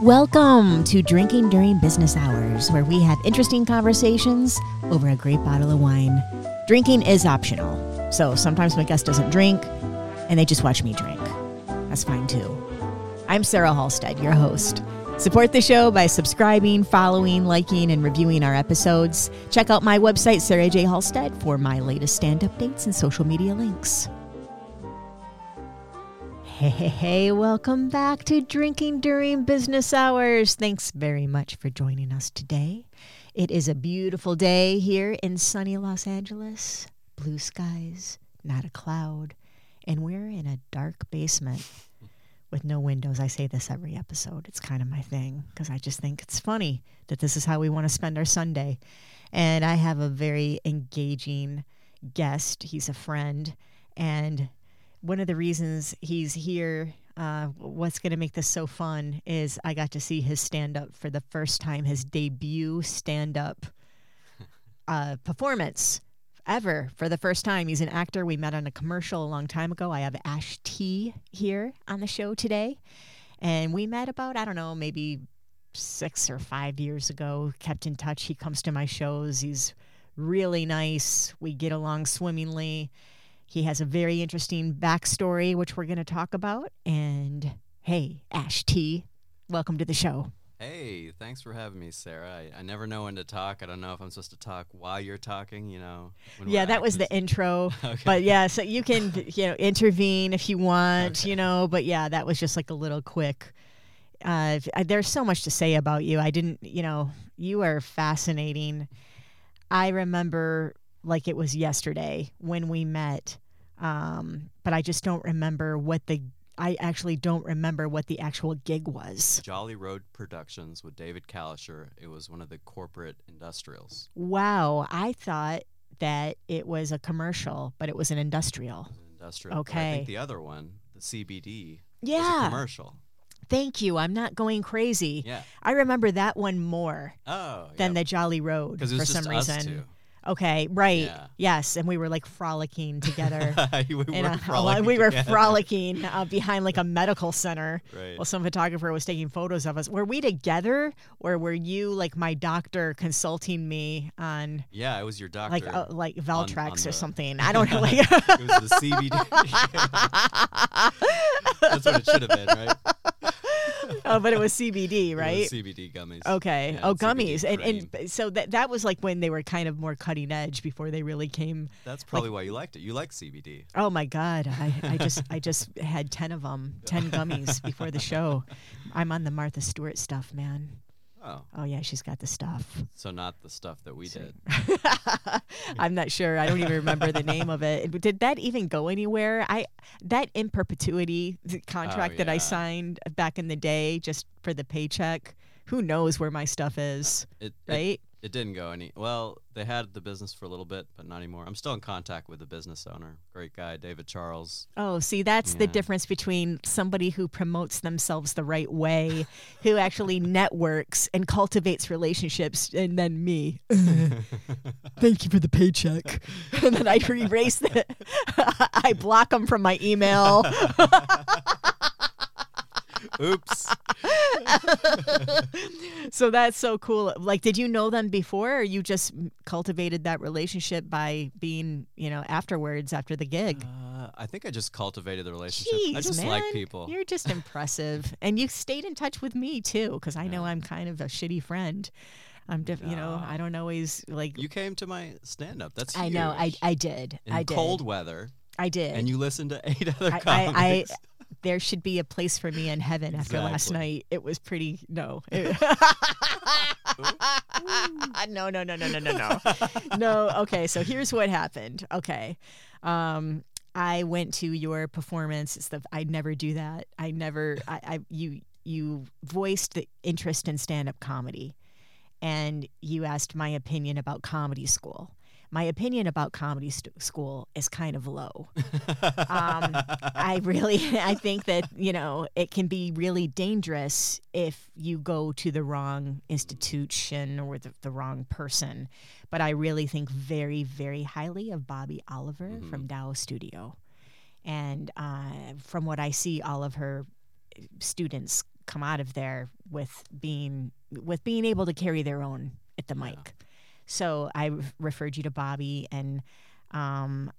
Welcome to Drinking During Business Hours, where we have interesting conversations over a great bottle of wine. Drinking is optional, so sometimes my guest doesn't drink and they just watch me drink. That's fine too. I'm Sarah Halstead, your host. Support the show by subscribing, following, liking, and reviewing our episodes. Check out my website, Sarah J. Halstead, for my latest stand updates and social media links. Hey, welcome back to Drinking During Business Hours. Thanks very much for joining us today. It is a beautiful day here in sunny Los Angeles. Blue skies, not a cloud, and we're in a dark basement with no windows. I say this every episode. It's kind of my thing because I just think it's funny that this is how we want to spend our Sunday. And I have a very engaging guest. He's a friend. And one of the reasons he's here, uh, what's going to make this so fun is I got to see his stand up for the first time, his debut stand up uh, performance ever for the first time. He's an actor. We met on a commercial a long time ago. I have Ash T here on the show today. And we met about, I don't know, maybe six or five years ago, kept in touch. He comes to my shows. He's really nice. We get along swimmingly. He has a very interesting backstory, which we're going to talk about. And hey, Ash T, welcome to the show. Hey, thanks for having me, Sarah. I, I never know when to talk. I don't know if I'm supposed to talk while you're talking, you know. Yeah, that was the intro. okay. But yeah, so you can, you know, intervene if you want, okay. you know, but yeah, that was just like a little quick. Uh, there's so much to say about you. I didn't, you know, you are fascinating. I remember like it was yesterday when we met. Um, but I just don't remember what the I actually don't remember what the actual gig was. Jolly Road Productions with David Kalischer. It was one of the corporate industrials. Wow, I thought that it was a commercial, but it was an industrial. Was an industrial. Okay. But I think the other one, the CBD, yeah, commercial. Thank you. I'm not going crazy. Yeah. I remember that one more oh, than the Jolly Road for some reason. Okay, right. Yeah. Yes, and we were like frolicking together. we, were a, frolicking we were together. frolicking uh, behind like a medical center right. while some photographer was taking photos of us. Were we together, or were you like my doctor consulting me on? Yeah, it was your doctor. Like uh, like Valtrex on, on or the, something. I don't know. Like it was the CBD. That's what it should have been, right? oh, but it was CBD, right? Was CBD gummies. Okay. Yeah, oh, gummies, and and so that that was like when they were kind of more cutting edge before they really came. That's probably like, why you liked it. You like CBD. Oh my God, I, I just I just had ten of them, ten gummies before the show. I'm on the Martha Stewart stuff, man. Oh. Oh yeah, she's got the stuff. So not the stuff that we did. I'm not sure. I don't even remember the name of it. Did that even go anywhere? I that in perpetuity contract oh, that. I signed back in the day just for the paycheck. Who knows where my stuff is? It, right? It, it didn't go any. Well, they had the business for a little bit, but not anymore. I'm still in contact with the business owner. Great guy, David Charles. Oh, see, that's yeah. the difference between somebody who promotes themselves the right way, who actually networks and cultivates relationships, and then me. Thank you for the paycheck. and then I erase it. I block them from my email. Oops. so that's so cool. Like, did you know them before, or you just cultivated that relationship by being, you know, afterwards after the gig? Uh, I think I just cultivated the relationship. Jeez, I just man, like people. You're just impressive, and you stayed in touch with me too, because I know I'm kind of a shitty friend. I'm diff- no. you know, I don't always like. You came to my stand up. That's I huge. know. I I did. In I did. cold weather. I did. And you listened to eight other I, comics. I, I, there should be a place for me in heaven after last night. It was pretty no. no, no, no, no, no, no, no. no, okay, so here's what happened. Okay. Um I went to your performance. It's the I never do that. I never I, I you you voiced the interest in stand-up comedy and you asked my opinion about comedy school my opinion about comedy st- school is kind of low. um, I really, I think that you know it can be really dangerous if you go to the wrong institution or the, the wrong person. But I really think very, very highly of Bobby Oliver Mhm. from Tao Studio, and uh, from what I see, all of her students come out of there with being with being able to carry their own at the Yeah. mic. So I referred you to Bobby and um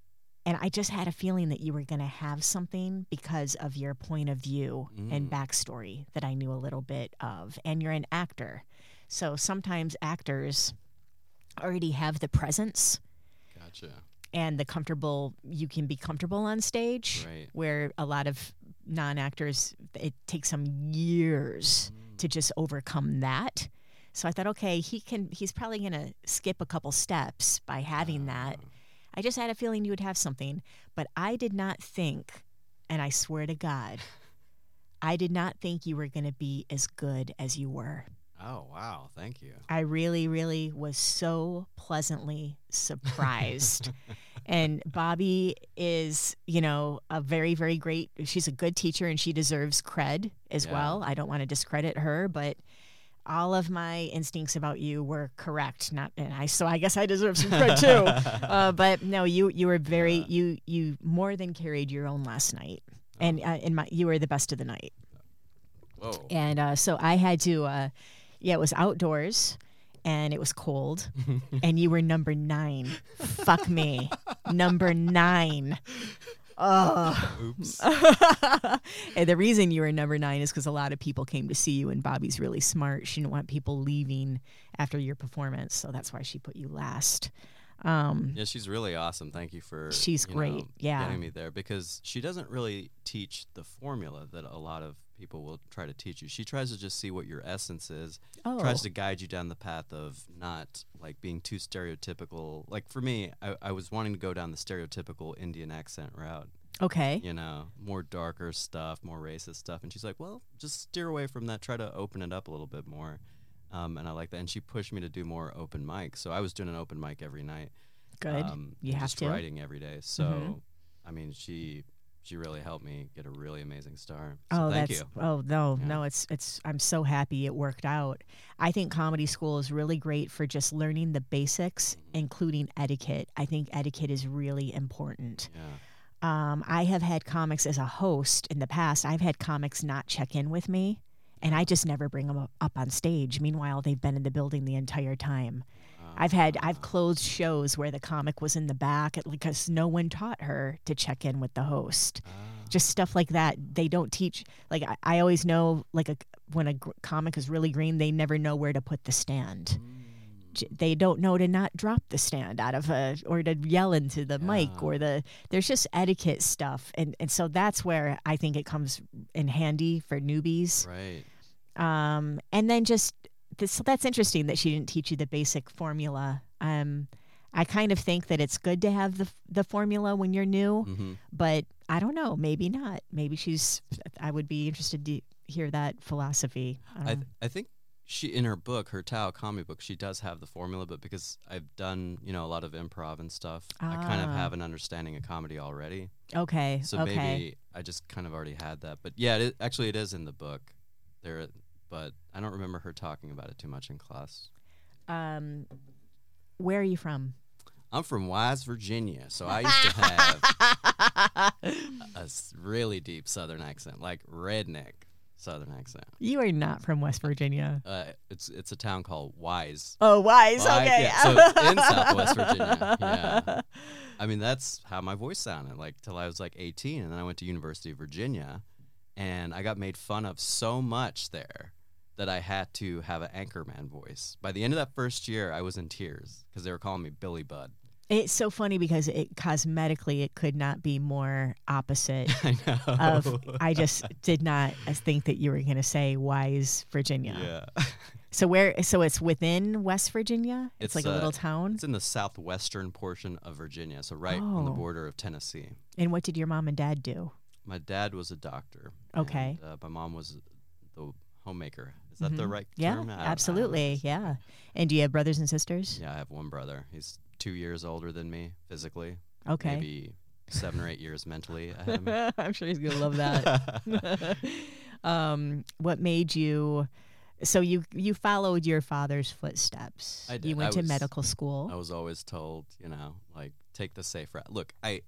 and I just had a feeling that you were going to have something because of your point of view and Mm. backstory that I knew a little bit of. And you're an actor. So sometimes actors already have the presence Gotcha. and the comfortable you can be comfortable on stage Right. where a lot of non-actors it takes them years Mm. to just overcome that so i thought okay he can he's probably going to skip a couple steps by having that Ah. i just had a feeling you would have something but i did not think and i swear to god i did not think you were going to be as good as you were Oh wow! Thank you. I really, really was so pleasantly surprised. and Bobby is, you know, a very, very great, she's a good teacher and she deserves cred as Yeah. well. I don't want to discredit her, but all of my instincts about you were correct. Not, and I, so I guess I deserve some credit too. uh, but no, you, you were very, Yeah. you, you more than carried your own last night. And uh, in my, you were the best of the night. Whoa. And uh, so I had to, uh, yeah, it was outdoors and it was cold. and you were number nine. Fuck me. Number nine. Oh. Oops. and the reason you were number nine is because a lot of people came to see you, and Bobby's really smart. She didn't want people leaving after your performance, so that's why she put you last. Um, Yeah, she's really awesome. Thank you for She's you great, know, yeah. getting me there because she doesn't really teach the formula that a lot of people will try to teach you. She tries to just see what your essence is, oh, tries to guide you down the path of not like being too stereotypical. Like for me, I, I was wanting to go down the stereotypical Indian accent route, okay. you know, more darker stuff, more racist stuff. And she's like, well, just steer away from that. Try to open it up a little bit more. Um, and I like that. And she pushed me to do more open mic. So I was doing an open mic every night. Good. Um, You have just to. writing every day. So, Mhm. I mean, she she really helped me get a really amazing start. So Oh, thank that's you. oh no, Yeah. no, it's it's I'm so happy it worked out. I think comedy school is really great for just learning the basics, Mm-hmm. including etiquette. I think etiquette is really important. Yeah. Um, I have had comics as a host in the past. I've had comics not check in with me, and I just never bring them up on stage. Meanwhile, they've been in the building the entire time. I've had I've closed shows where the comic was in the back because no one taught her to check in with the host. Ah, just stuff like that. They don't teach like i, I always know like a, when a gr- comic is really green they never know where to put the stand. Mm, J- they don't know to not drop the stand out of a or to yell into the mic or the there's just etiquette stuff. And and so that's where i think it comes in handy for newbies. Right. um and then just this, so that's interesting that she didn't teach you the basic formula um I kind of think that it's good to have the the formula when you're new hmm but I don't know. Maybe not. Maybe she's. I would be interested to hear that philosophy. I Um, th- I think she in her book, her Tao comedy book, she does have the formula, but because I've done you know a lot of improv and stuff, I kind of Ah. have an understanding of comedy already. okay. So okay. maybe I just kind of already had that. But yeah, it actually it is in the book. There, but I don't remember her talking about it too much in class. Um, where are you from? I'm from Wise, Virginia, so I used to have a s- really deep Southern accent, like redneck Southern accent. you are not from West Virginia. Uh, it's it's a town called Wise. Oh, Wise. Wise, okay. yeah, so it's in Southwest Virginia, yeah. I mean, that's how my voice sounded like till I was like 18, and then I went to University of Virginia, and I got made fun of so much there that I had to have an anchorman voice. By the end of that first year, I was in tears because they were calling me Billy Bud. It's so funny because it cosmetically it could not be more opposite. I know. Of I just did not think that you were going to say Wise, Virginia. yeah. So where? So it's within West Virginia. It's, It's, like a uh, little town. It's in the southwestern portion of Virginia, so right on the Oh. border of Tennessee. And what did your mom and dad do? My dad was a doctor. Okay. and, uh, my mom was the homemaker. Is that the Mhm. right Yeah, term? I don't- I don't know. absolutely. Yeah. And do you have brothers and sisters? Yeah, I have one brother. He's two years older than me physically. Okay. Maybe seven or eight years mentally ahead of me. I'm sure he's gonna love that. um, what made you? So you you followed your father's footsteps. I You went I to was- medical school. I was always told, you know, like take the safe route. Look, I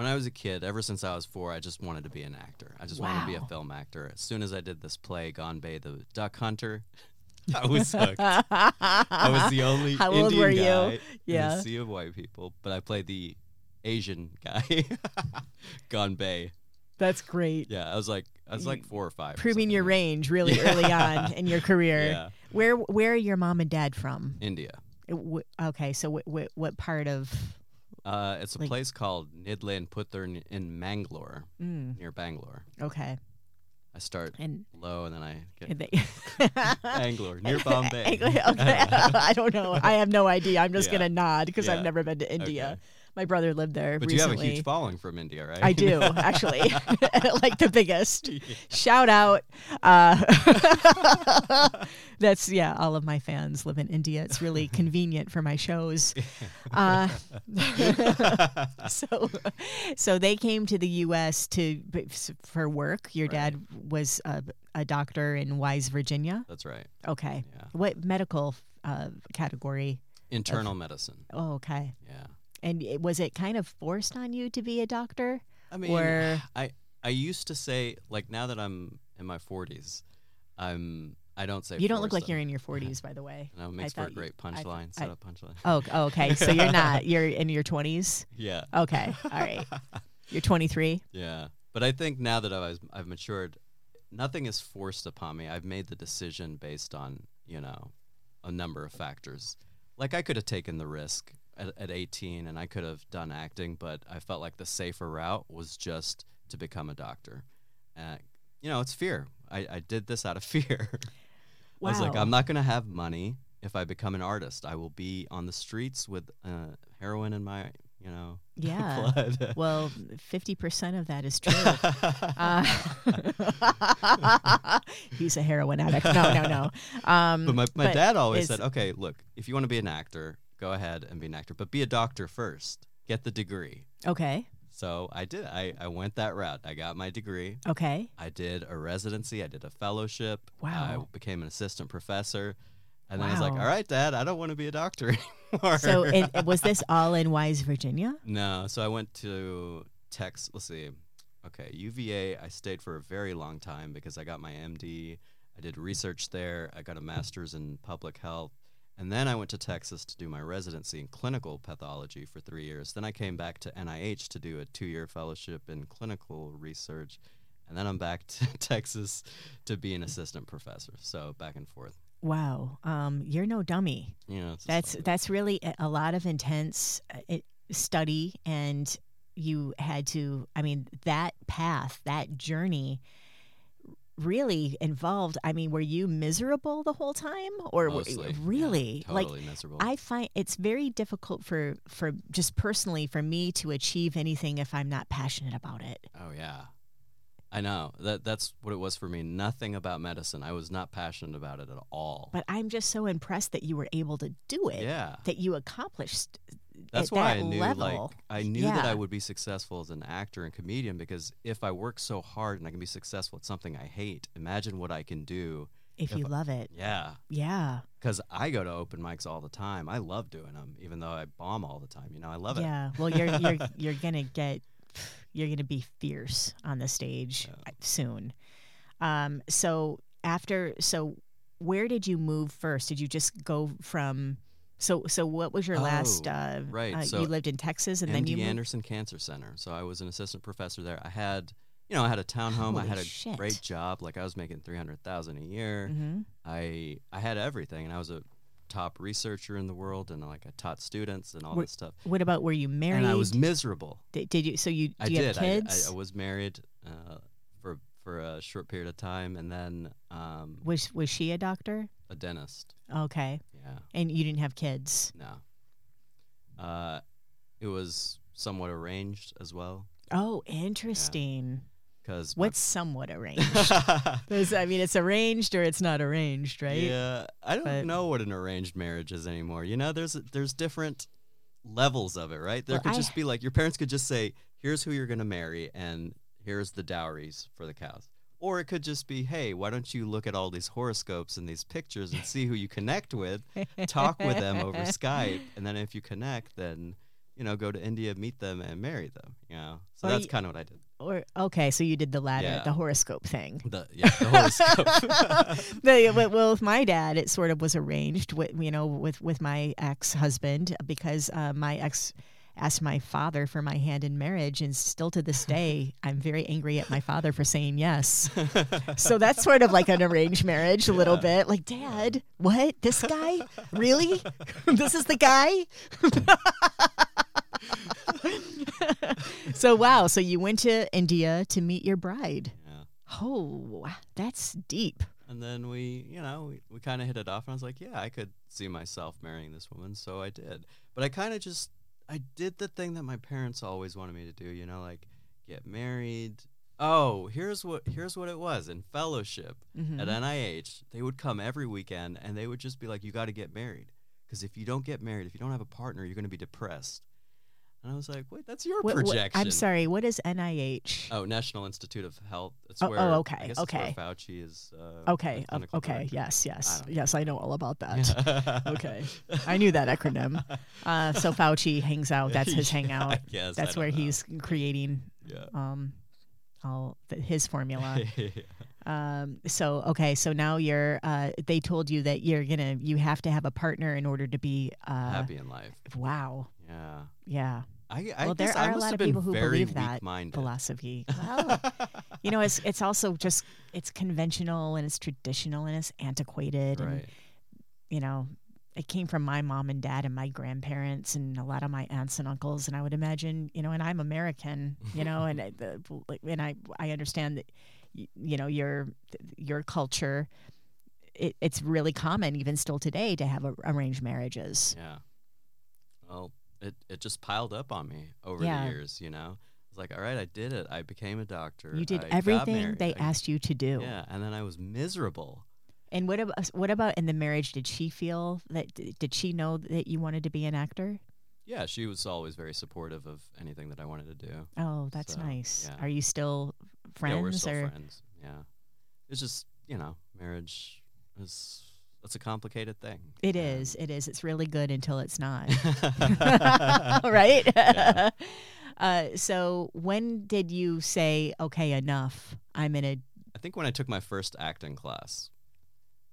when I was a kid, ever since I was four, I just wanted to be an actor. I just wanted to be a film actor. As soon as I did this play, Gone Bay the Duck Hunter, I was hooked. I was the only How old Indian were you? guy in Yeah. a sea of white people, but I played the Asian guy, Gone Bay. That's great. Yeah, I was like, I was like four or five. Proving something. your range really early on in your career. Yeah, Where where are your mom and dad from? India. It w- Okay, so wh- wh- what part of? Uh, it's a Like- place called Nidlan Puttur in- in Mangalore, Mm, near Bangalore. okay, I start and, low and then I get they, Bangalore, near Bombay. okay, I don't know. I have no idea. I'm just Yeah. gonna nod because I've never been to India. Okay. My brother lived there But recently. you have a huge following from India, right? I do actually, like the biggest. Shout out. Uh, that's yeah. All of my fans live in India. It's really convenient for my shows. Uh, so, so they came to the U.S. to for work. Your Right. dad was a, a doctor in Wise, Virginia. That's right. Okay, Yeah. what medical uh, category? Internal medicine. Oh, okay. Yeah. And it, was it kind of forced on you to be a doctor? I mean, Or- I I used to say like now that I'm in my 40s, I'm I don't say You don't look like you're in your 40s, by the way. No, it makes for a great punchline. Set up punchline. Oh, oh, okay. So you're not. You're in your 20s. Yeah. Okay. All right. You're 23. Yeah. But I think now that I've I've matured, nothing is forced upon me. I've made the decision based on, you know, a number of factors. Like I could have taken the risk at, at 18 and I could have done acting, but I felt like the safer route was just to become a doctor. Uh, you know, it's fear. I, I did this out of fear. I was like, I'm not going to have money if I become an artist. I will be on the streets with uh, heroin in my, you know, Yeah. blood. Well, 50% of that is true. Uh, he's a heroin addict. No, no, no. Um, But my, my but dad always said, okay, look, if you want to be an actor, go ahead and be an actor, but be a doctor first. Get the degree. Okay. So I did. I, I went that route. I got my degree. Okay. I did a residency. I did a fellowship. Wow. I became an assistant professor. And then I was like, all right, dad, I don't want to be a doctor anymore. So it, was this all in Wise, Virginia? no. So I went to Texas. Let's see. Okay. UVA, I stayed for a very long time because I got my MD. I did research there. I got a master's in public health. And then I went to Texas to do my residency in clinical pathology for three years. Then I came back to NIH to do a two year fellowship in clinical research. And then I'm back to Texas to be an assistant professor. So back and forth. Wow. Um, you're no dummy. You know, it's just That's that's really a- a lot of intense uh, study, and you had to. I mean, that path, that journey, really involved. I mean, were you miserable the whole time, or were- mostly, yeah, really like? miserable. I find it's very difficult for for just personally for me to achieve anything if I'm not passionate about it. Oh yeah. I know. That that's what it was for me. Nothing about medicine. I was not passionate about it at all. But I'm just so impressed that you were able to do it. yeah. That you accomplished. That's at why that I knew level. like I knew that I would be successful as an actor and comedian because if I work so hard and I can be successful at something I hate, imagine what I can do. If if you I- love it, Yeah. yeah, Cuz I go to open mics all the time. I love doing them even though I bomb all the time. You know, I love it. yeah. Well, you're you're you're gonna get you're gonna be fierce on the stage Yeah. soon. Um. So after so, where did you move first? Did you just go from? So so what was your last? Oh, Uh, right. uh, So you lived in Texas, and then MD you moved. Anderson Cancer Center. So I was an assistant professor there. I had, you know, I had a townhome. I had a shit. great job. Like I was making three hundred thousand a year. Mhm. I I had everything, and I was a top researcher in the world, and like I taught students and all Were- this stuff. What about were you married? And I was miserable. Did, did you? So you I you did. have I- kids? I, I was married uh, for for a short period of time, and then um, was was she a doctor? a dentist. Okay, Yeah. and you didn't have kids. No. Uh, it was somewhat arranged as well, Oh, interesting. because What's somewhat arranged? I mean, it's arranged or it's not arranged, right? Yeah, I don't But- know what an arranged marriage is anymore. You know, there's there's different levels of it, right? There Well, could I- just be like your parents could just say, "Here's who you're going to marry, and here's the dowries for the cows," or it could just be, "Hey, why don't you look at all these horoscopes and these pictures and see who you connect with, talk with them over Skype, and then if you connect, then." you know, go to India, meet them, and marry them. You know, so Or that's kind of what I did. Or okay, so you did the latter, Yeah. the horoscope thing. The yeah, the horoscope. The- well, well, with my dad, it sort of was arranged with you know with with my ex husband because uh, my ex asked my father for my hand in marriage, and still to this day, I'm very angry at my father for saying yes. so that's sort of like an arranged marriage, a little bit. Like, Dad, what? This guy? Really? this is the guy? so wow. So you went to India to meet your bride. yeah. Oh, wow. that's deep. And then we, you know, we, we kind of hit it off, and I was like, yeah, I could see myself marrying this woman, so I did. But I kind of just, I did the thing that my parents always wanted me to do, you know, like get married. Oh, here's what here's what it was in fellowship Mhm. at NIH. They would come every weekend, and they would just be like, "You got to get married, because if you don't get married, if you don't have a partner, you're going to be depressed." And I was like, "Wait, that's your What- what- projection." I'm sorry. What is NIH? Oh, National Institute of Health. It's Oh, oh, okay, I guess okay. where Fauci is. Uh, okay. clinical Okay. director. Yes. Yes. don't. Yes. I know all about that. Okay. I knew that acronym. Uh, so Fauci hangs out. That's his Yeah, hangout. I I That's where know. he's creating Yeah. um, all his formula. um, so okay. So now you're. Uh, they told you that you're gonna. You have to have a partner in order to be. Uh, Happy in life. Wow. Yeah. Yeah. I, I well, there are a lot of people who believe that philosophy. Well, you know, it's it's also just it's conventional and it's traditional and it's antiquated and you know, it came from my mom and dad and my grandparents and a lot of my aunts and uncles. And I would imagine, you know, and I'm American, you know, and I- uh, the, and I I understand that, you know, your your culture. It, it's really common, even still today, to have a, arranged marriages. Yeah. Well, it, it just piled up on me over Yeah. the years, you know? It's like, all right, I did it. I became a doctor. You did I everything they I- asked you to do. Yeah. And then I was miserable. And what about what about in the marriage? Did she feel that? Did she know that you wanted to be an actor? Yeah. She was always very supportive of anything that I wanted to do. Oh, that's So, nice. yeah. Are you still friends? Yeah, we're still or friends. Yeah. It's just, you know, marriage is, that's a complicated thing. it and- is. It is. It's really good until it's not. yeah. right. Yeah. uh, so when did you say, "Okay, enough"? I'm in a. I think when I took my first acting class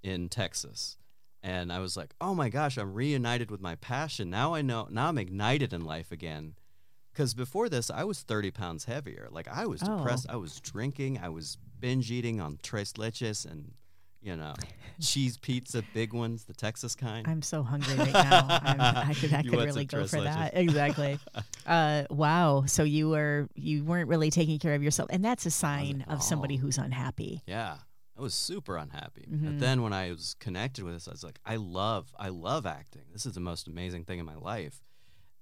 in Texas, and I was like, "Oh my gosh, I'm reunited with my passion. Now I know. Now I'm ignited in life again." Because before this, I was 30 pounds heavier. Like I was Oh. depressed. I was drinking. I was binge eating on tres leches and, you know, cheese pizza, big ones, the Texas kind. I'm so hungry right now. I'm, I could. I could really go for that. Exactly. uh, wow. So you were you weren't really taking care of yourself, and that's a sign of somebody who's unhappy. Yeah. I was super unhappy. Mhm. But then when I was connected with this, I was like, I love, I love acting. This is the most amazing thing in my life.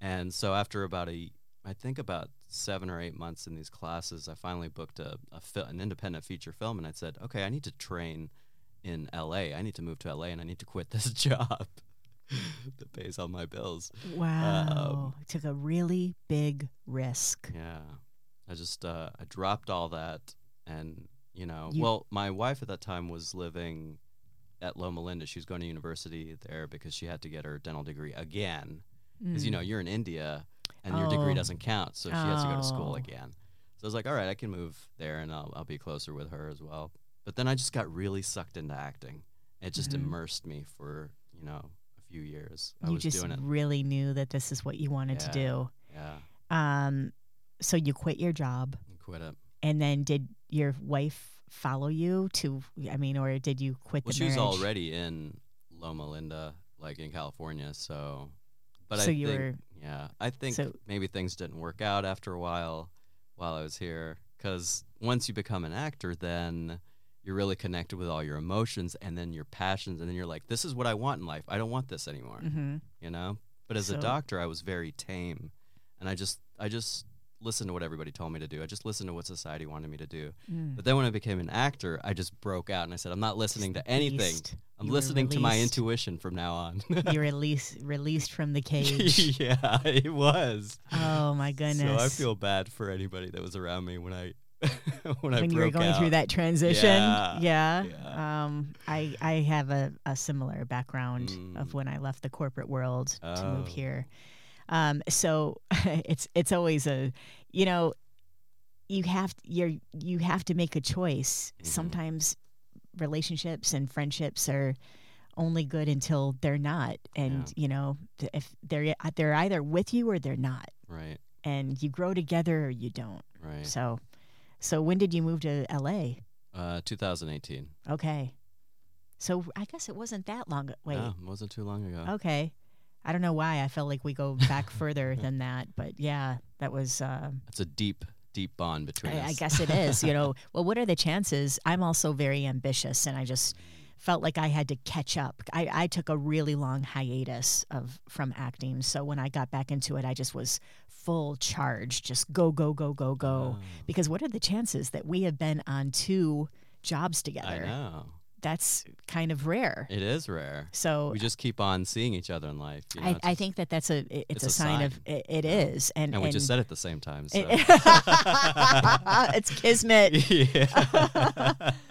And so after about a, I think about seven or eight months in these classes, I finally booked a, a fil- an independent feature film, and I said, okay, I need to train in L.A. I need to move to L.A. and I need to quit this job that pays all my bills. Wow. I took a really big risk. Yeah. I just uh, I dropped all that and you know You- well my wife at that time was living at Loma Linda. She was going to university there because she had to get her dental degree again. Because you know you're in India and your degree. Oh. doesn't count, so she has to go to school Oh. again. So I was like, all right, I can move there and I'll I'll be closer with her as well. But then I just got really sucked into acting. It just Mhm. immersed me for you know a few years. I you was just doing it. really knew that this is what you wanted to do. Yeah, Um, so you quit your job, quit it. and then did your wife follow you to? I mean, or did you quit Well, the she was already in Loma Linda, like in California. So, but So I you think, were- yeah, I think so- maybe things didn't work out after a while while I was here. Because once you become an actor, then you're really connected with all your emotions and then your passions, and then you're like, this is what I want in life. I don't want this anymore. hmm You know. But as So- a doctor, I was very tame, and I just, I just listened to what everybody told me to do. I just listened to what society wanted me to do. Mm. But then when I became an actor, I just broke out and I said, I'm not listening to anything. Released. I'm You listening to my intuition from now on. you released released from the cage. yeah, it was. oh my goodness! So I feel bad for anybody that was around me when I when when you were going out. through that transition. Yeah, Yeah. yeah. Um, I I have a, a similar background Mm. of when I left the corporate world to move Oh. here. Um, so it's it's always a, you know, you have you're you have to make a choice. Mhm. Sometimes relationships and friendships are only good until they're not, and you know, if they're they're either with you or they're not, Right. and you grow together or you don't. Right. So, so when did you move to L.A.? Uh, 2018. Okay, so I guess it wasn't that long. Wait, No, it wasn't too long ago. okay. I don't know why I felt like we go back further than that, but yeah, that was. Uh, It's a deep, deep bond between I, us. I guess it is. You know, well, what are the chances? I'm also very ambitious, and I just felt like I had to catch up. I, I took a really long hiatus of from acting, so when I got back into it, I just was full charge, just go, go, go, go, go. Oh, Because what are the chances that we have been on two jobs together? I know. That's kind of rare. It is rare. So We just keep on seeing each other in life. You know, I, it's I think that that's a it- it's, it's a, a sign, of it, it is, and and we just said it at the same time. So. it's kismet. yeah.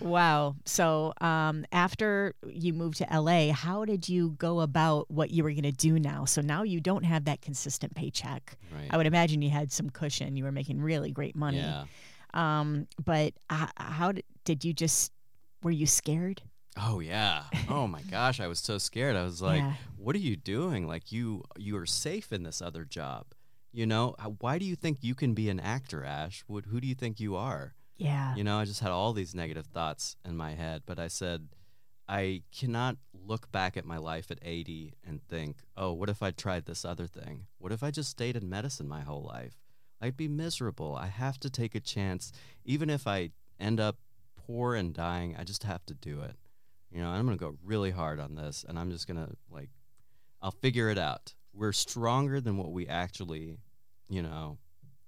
Wow. So um, after you moved to LA, how did you go about what you were going to do now? So now you don't have that consistent paycheck. right. I would imagine you had some cushion. You were making really great money. Yeah. Um, but h- how did, did you just? Were you scared? Oh yeah. Oh my gosh, I was so scared. I was like, Yeah. "What are you doing? Like you you are safe in this other job. You know, why do you think you can be an actor, Ash? What, who do you think you are? Yeah. You know, I just had all these negative thoughts in my head, but I said, I cannot look back at my life at 80 and think, oh, what if I tried this other thing? What if I just stayed in medicine my whole life? I'd be miserable. I have to take a chance. Even if I end up poor and dying, I just have to do it. You know, I'm going to go really hard on this and I'm just going to, like, I'll figure it out. We're stronger than what we actually, you know,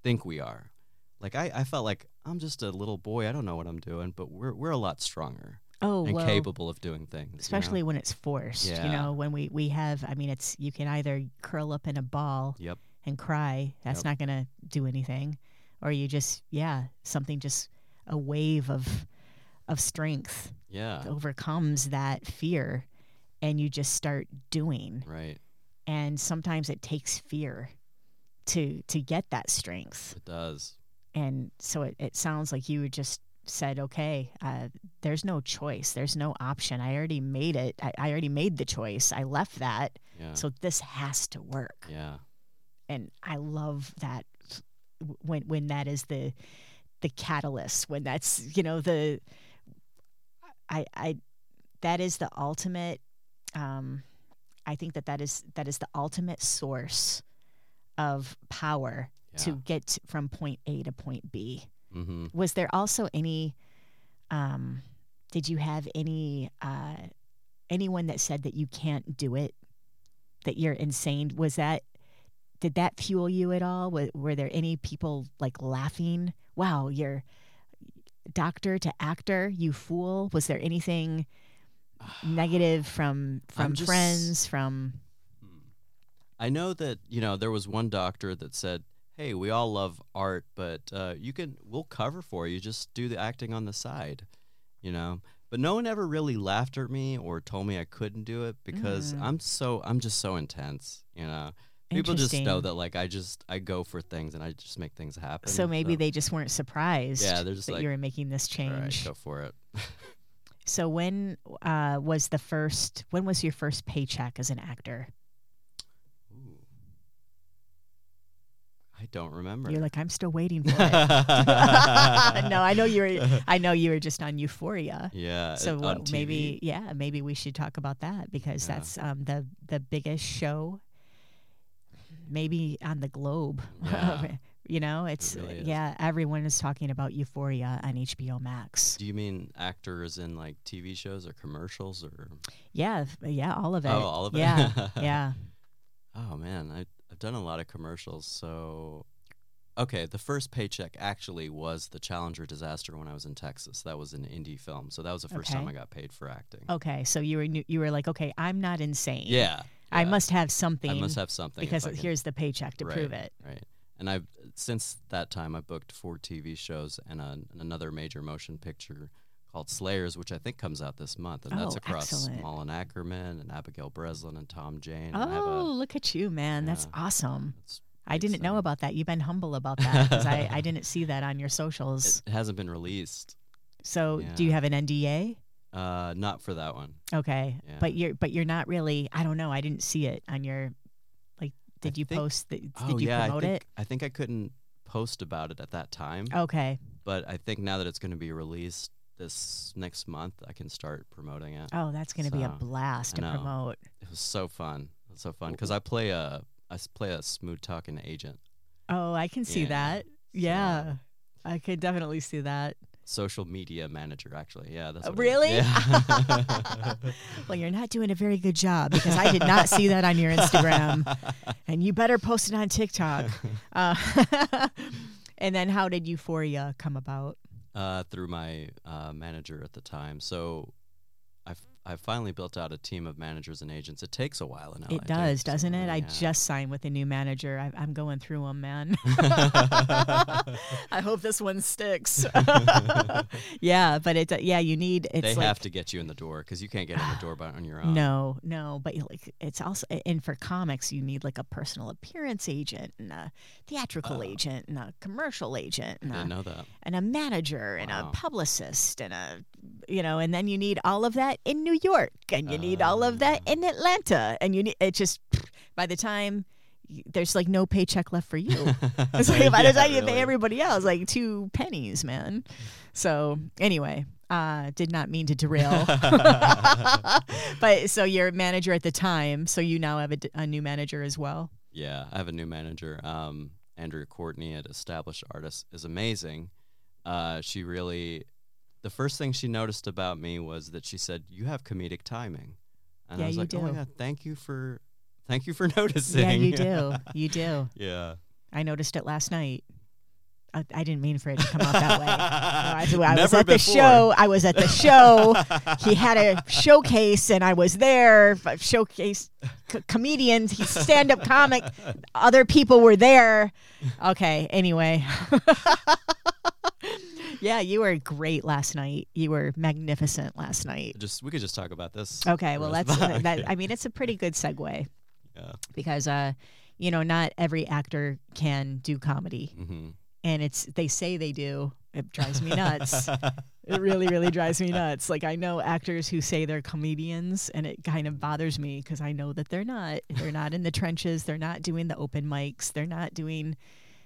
think we are. Like I, I felt like I'm just a little boy. I don't know what I'm doing, but we're we're a lot stronger oh, and well, capable of doing things. you know? especially when it's forced. You know, when we we have. I mean, it's you can either curl up in a ball Yep. and cry. That's Yep. not going to do anything. Or you just, yeah, something just a wave of of strength Yeah. overcomes that fear and you just start doing. Right. And sometimes it takes fear to to get that strength. It does. And so it, it sounds like you just said, okay, uh, there's no choice. There's no option. I already made it. I, I already made the choice. I left that. Yeah. So this has to work. yeah. and I love that when when that is the the catalyst when that's you know the I I that is the ultimate um I think that that is that is the ultimate source of power Yeah. to get from point A to point B. mm-hmm. Was there also any um did you have any uh anyone that said that you can't do it that you're insane was that did that fuel you at all were, were there any people like laughing wow you're doctor to actor you fool was there anything negative from from just- friends from I know that you know there was one doctor that said, "Hey, we all love art, but uh, you can we'll cover for you. Just do the acting on the side." You know, but no one ever really laughed at me or told me I couldn't do it because Mm. I'm so I'm just so intense. You know, people just know that like I just I go for things and I just make things happen. so maybe they just weren't surprised yeah they're just that like you were making this "All right, change go for it. so when uh, was the first when was your first paycheck as an actor Ooh. I don't remember. you're like i'm still waiting for it no i know you were i know you were just on euphoria yeah. so what, maybe yeah maybe we should talk about that because Yeah. that's um, the the biggest show maybe on the globe Yeah. you know it's really yeah everyone is talking about euphoria on hbo max Do you mean actors in like TV shows or commercials or? yeah yeah all of it Oh, all of it. yeah yeah Oh man, I, I've done a lot of commercials. So, okay, the first paycheck actually was the Challenger disaster when I was in Texas. That was an indie film, so that was the first time I got paid for acting. okay so you were nu- you were like okay i'm not insane Yeah, i must have something I must have something because here's the paycheck to right, prove it Right, and I've since that time I booked four TV shows and, a, another major motion picture called Slayers, which I think comes out this month, and that's Oh, across excellent. Malin Akerman and Abigail Breslin and Tom Jane. and Oh, a, look at you, man. That's awesome. I didn't know about that. You've been humble about that because I, I didn't see that on your socials. it hasn't been released. So, do you have an NDA? Uh, not for that one. Okay, Yeah. but you're but you're not really. I don't know. I didn't see it on your. Like, did you think- post? The, did oh you yeah, promote I think, it? I think I couldn't post about it at that time, Okay. but I think now that it's going to be released this next month, I can start promoting it. Oh, that's going to be a blast to promote. It was so fun. It was so fun because I play a I play a smooth talking agent, Oh, I can see Yeah, that. Yeah, I could definitely see that. Social media manager actually. Yeah, that's Uh, really? Yeah. Well, you're not doing a very good job because I did not see that on your Instagram, and you better post it on TikTok. Uh, and then, how did Euphoria come about? uh, through my uh, manager at the time. So I've finally built out a team of managers and agents. It takes a while LA. It does, too, doesn't it? I just signed with a new manager. I, I'm going through them, man. I hope this one sticks. yeah, but it. Yeah, you need. It's they like, have to get you in the door because you can't get in the door by on your own. No, no, but like it's also and for comics you need like a personal appearance agent and a theatrical Oh. agent and a commercial agent I didn't a, know that. And a manager and a publicist and a you know and then you need all of that in New York and you need all of that Ah. in Atlanta and you need it just by the time there's like no paycheck left for you. It's like by the time you pay everybody else, like two pennies, man. So anyway, uh, did not mean to derail. but so you're a manager at the time, so you now have a new manager as well. Yeah, I have a new manager. Um, Andrea Courtney at Established Artists is amazing. Uh, she really, the first thing she noticed about me was that she said, "You have comedic timing," and Yeah, I was you like, "Oh my god, thank you for, thank you for noticing." Yeah, you do. You do. yeah. I noticed it last night. I, I didn't mean for it to come out that way. No, I, I was at the show. I was at the show. he had a showcase, and I was there. Showcase c- comedians. He's stand-up comic. Other people were there. Okay. Anyway. Yeah, you were great last night. You were magnificent last night. Just we could just talk about this. Okay. Well, that's that. I mean, it's a pretty good segue yeah. because, uh, you know, not every actor can do comedy hmm and it's they say they do. It drives me nuts. it really, really drives me nuts. Like I know actors who say they're comedians, and it kind of bothers me because I know that they're not. They're not in the trenches. They're not doing the open mics. They're not doing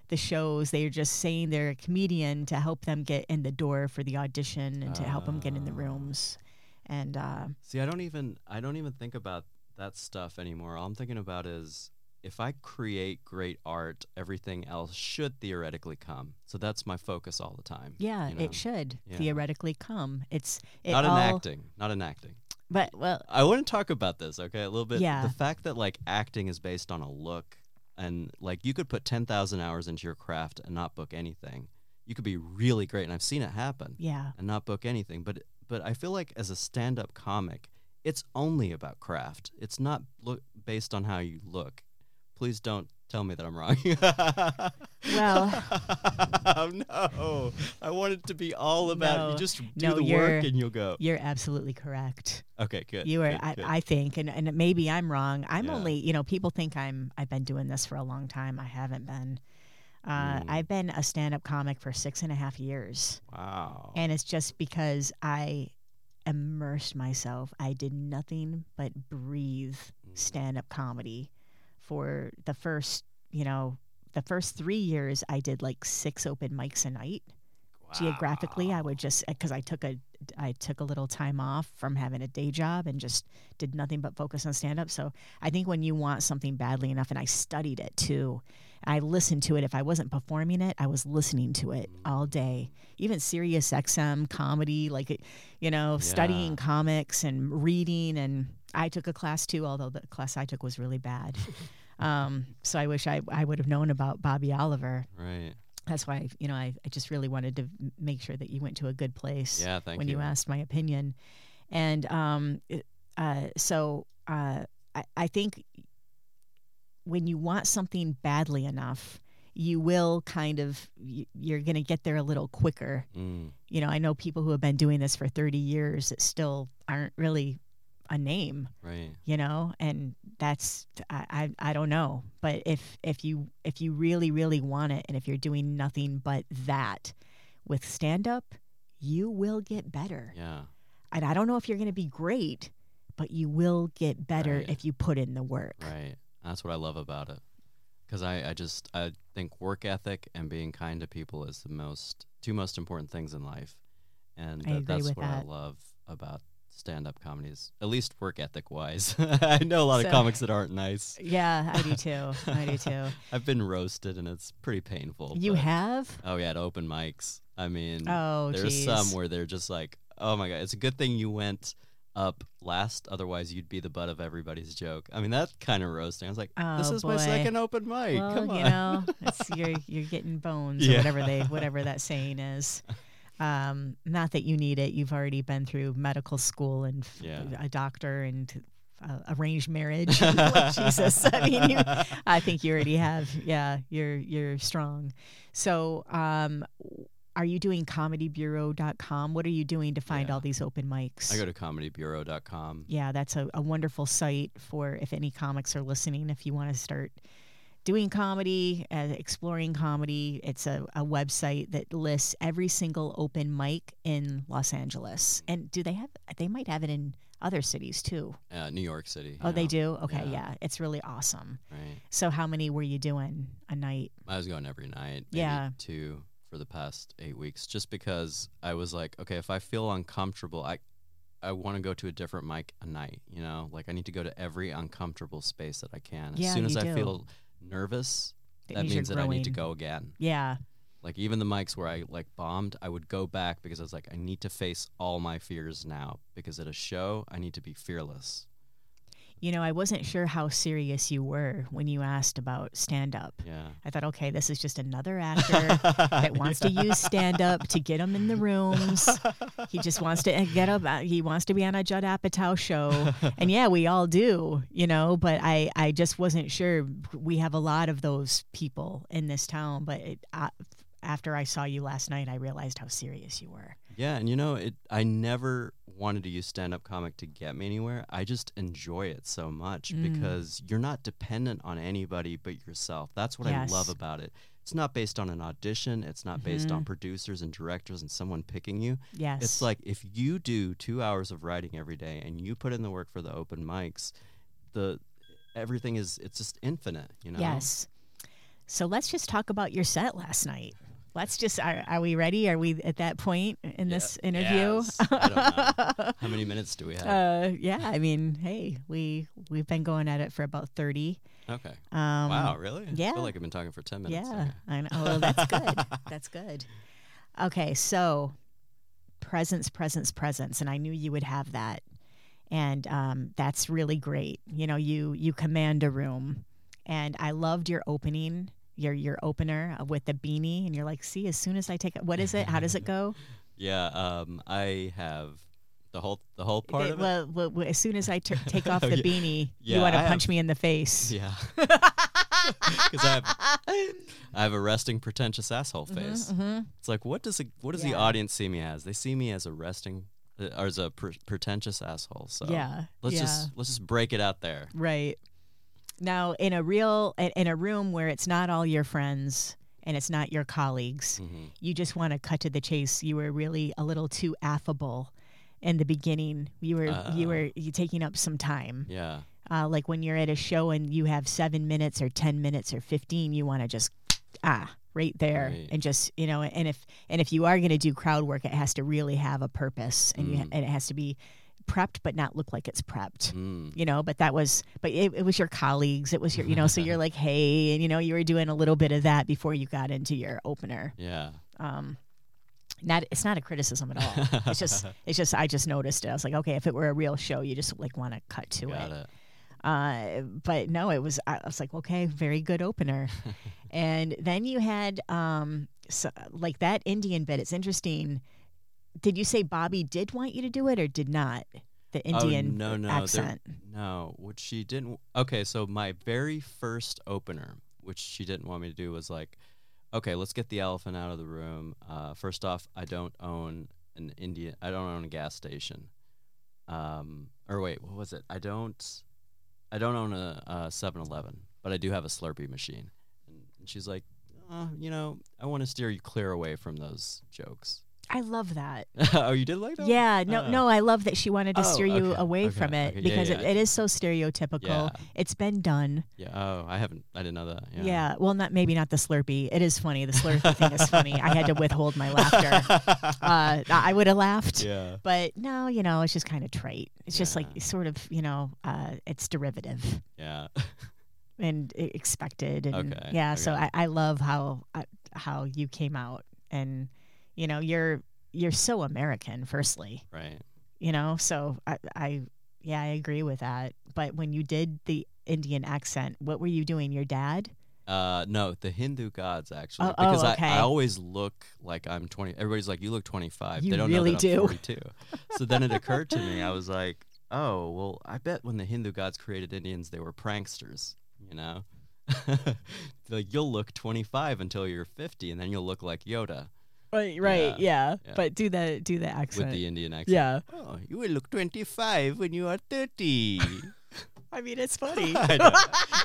the shows. They're just saying they're a comedian to help them get in the door for the audition and to help them get in the Ah. rooms. And uh, See, I don't even I don't even think about that stuff anymore. All I'm thinking about is if I create great art, everything else should theoretically come. So that's my focus all the time. yeah, you know? it should Yeah. theoretically come. It's it Not in acting. Not in acting. but well, I want to talk about this, okay, a little bit. Yeah. The fact that like acting is based on a look and like you could put 10,000 hours into your craft and not book anything. You could be really great and I've seen it happen yeah, and not book anything, but but I feel like as a stand-up comic, it's only about craft. It's not look based on how you look. Please don't tell me that I'm wrong. Well- no. I want it to be all about No. you just do No, the work and you'll go. you're absolutely correct. Okay, good. You are, good, I, good. I think, and, and maybe I'm wrong. I'm Yeah. only, you know, people think I'm, I've been doing this for a long time. I haven't been. Uh, Mm. I've been a stand-up comic for six and a half years, wow. and it's just because I immersed myself. I did nothing but breathe Mm. stand-up comedy for the first, you know, the first three years. I did like six open mics a night. Geographically i would just because uh, i took a i took a little time off from having a day job and just did nothing but focus on stand up so i think when you want something badly enough and i studied it too i listened to it. If i wasn't performing it i was listening to it mm. all day. Even Sirius xm comedy like you know studying comics and reading and i took a class too although the class i took was really bad um, so i wish i, I would have known about bobby oliver Right. that's why you know I, I just really wanted to make sure that you went to a good place Yeah, thank when you. you. asked my opinion and um it- uh so uh I, I think when you want something badly enough you will kind of you're going to get there a little quicker. Mm, You know, I know people who have been doing this for 30 years that still aren't really a name right. you know and that's I, I i don't know but if if you if you really really want it and if you're doing nothing but that with stand up you will get better Yeah. and i don't know if you're going to be great but you will get better Right. if you put in the work Right. That's what I love about it. Because I, I just I think work ethic and being kind to people is the most two most important things in life, and that's what I love about stand up comedies. At least work ethic wise. I know a lot So- of comics that aren't nice. yeah i do too i do too I've been roasted and it's pretty painful. you but- have Oh yeah, at open mics. I mean, oh there's geez. some where they're just like, oh my god, it's a good thing you went up last, otherwise you'd be the butt of everybody's joke. I mean, that kind of roasting. I was like, this Oh, is my second open mic. well, Come on. you know, it's you're you're getting bones or whatever they whatever that saying is. Um, not that you need it. You've already been through medical school and f- Yeah. a doctor and uh, arranged marriage. Jesus, I mean, you, I think you already have. Yeah, you're you're strong. So, um, are you doing comedybureau.com? What are you doing to find Yeah. all these open mics? I go to comedybureau.com. yeah, that's a, a wonderful site for if any comics are listening, if you want to start doing comedy, uh, exploring comedy. It's a, a website that lists every single open mic in Los Angeles. And do they have, they might have it in other cities too. Uh, New York City. Oh, you they know? do? Okay, Yeah. yeah. It's really awesome. Right. So, how many were you doing a night? I was going every night. Maybe Yeah. Two for the past eight weeks, just because I was like, okay, if I feel uncomfortable, I. I want to go to a different mic a night, you know? Like I need to go to every uncomfortable space that I can. As Yeah, soon as I do. feel nervous, that means means that I need to go again. Yeah. Like even the mics where I like bombed, I would go back because I was like, I need to face all my fears now because at a show I need to be fearless. You know, I wasn't sure how serious you were when you asked about stand up. Yeah. I thought, okay, this is just another actor that wants to use stand up to get him in the rooms. He just wants to get up. uh, He wants to be on a Judd Apatow show, and yeah, we all do, you know. But I, I just wasn't sure. We have a lot of those people in this town, but it, uh, after I saw you last night, I realized how serious you were. Yeah, and you know, it I never wanted to use stand up comic to get me anywhere. I just enjoy it so much Mm. because you're not dependent on anybody but yourself. That's what Yes. I love about it. It's not based on an audition, it's not based on Mhm. producers and directors and someone picking you. Yes, It's like if you do 2 hours of writing every day and you put in the work for the open mics, the everything is it's just infinite, you know. yes. So let's just talk about your set last night. Let's just are, are we ready? Are we at that point in this interview? yes. I don't know. How many minutes do we have? Uh, yeah, I mean, hey, we we've been going at it for about thirty. okay. Um, wow, really? Yeah. I yeah. feel like I've been talking for 10 minutes. Yeah, Okay. I know. Oh, that's good. that's good. Okay, so presence, presence, presence, and I knew you would have that, and um, that's really great. You know, you you command a room, and I loved your opening. Your your opener with the beanie, and you're like, see, as soon as I take it, what is it? How does it go? Yeah, um, I have the whole the whole part it. well, well, as soon as I take off Oh, the yeah. beanie, Yeah, you want to punch have- me in the face. Yeah, because I have I have a resting pretentious asshole face. hmm It's like what does a, what does Yeah. the audience see me as? They see me as a resting uh, or as a pre- pretentious asshole. So Yeah. let's just let's just break it out there. Right. Now, in a real in- a room where it's not all your friends and it's not your colleagues, hmm you just want to cut to the chase. You were really a little too affable in the beginning. You were you Oh. were you taking up some time. Yeah, Uh, like when you're at a show and you have seven minutes or ten minutes or fifteen, you want to just ah right there Right. and just you know. And if and if you are going to do crowd work, it has to really have a purpose and you Mm. and it has to be prepped but not look like it's prepped mm. you know but that was but it, it was your colleagues it was your you know so you're like hey and you know you were doing a little bit of that before you got into your opener yeah. um not it's not a criticism at all it's just it's just i just noticed it i was like okay if it were a real show you just like want to cut to Got it it. uh but no it was i was like okay very good opener and then you had um so, like that indian bit it's interesting did you say bobby did want you to do it or did not the indian oh, no, no, accent No, what she didn't. Okay, so my very first opener, which she didn't want me to do, was like okay, let's get the elephant out of the room. Uh, first off, I don't own an Indian. I don't own a gas station. Um, or wait, what was it? I don't. I don't own a, a 7-Eleven, but I do have a Slurpee machine. And, and she's like, uh, you know, I want to steer you clear away from those jokes. I love that. oh, you did like that? Yeah, no, Uh, no, I love that she wanted to Oh, steer you okay, away okay, from it okay, because yeah. It, it is so stereotypical. Yeah. It's been done. Yeah. Oh, I haven't. I didn't know that. Yeah. Yeah. Well, not maybe not the Slurpee. It is funny. The Slurpee thing is funny. I had to withhold my laughter. Uh, I would have laughed. yeah. But no, you know, it's just kind of trite. It's just like sort of, you know, uh, it's derivative Yeah. and expected, and Okay, yeah. So. I, I love how uh, how you came out, and you know, you're you're so American. Firstly, right. you know, so I, I yeah, I agree with that. But when you did the Indian accent, what were you doing? Your dad? Uh, no, the Hindu gods actually, Oh, oh, because okay. I, I always look like I'm 20. Everybody's like, "You look 25." You they don't really know that I'm do. 42. so then it occurred to me, I was like, "Oh, well, I bet when the Hindu gods created Indians, they were pranksters." You know, like you'll look 25 until you're 50, and then you'll look like Yoda Right, right, yeah. yeah. But do the do the accent. with the Indian accent. yeah. Oh, you will look 25 when you are 30. I mean, it's funny. I know.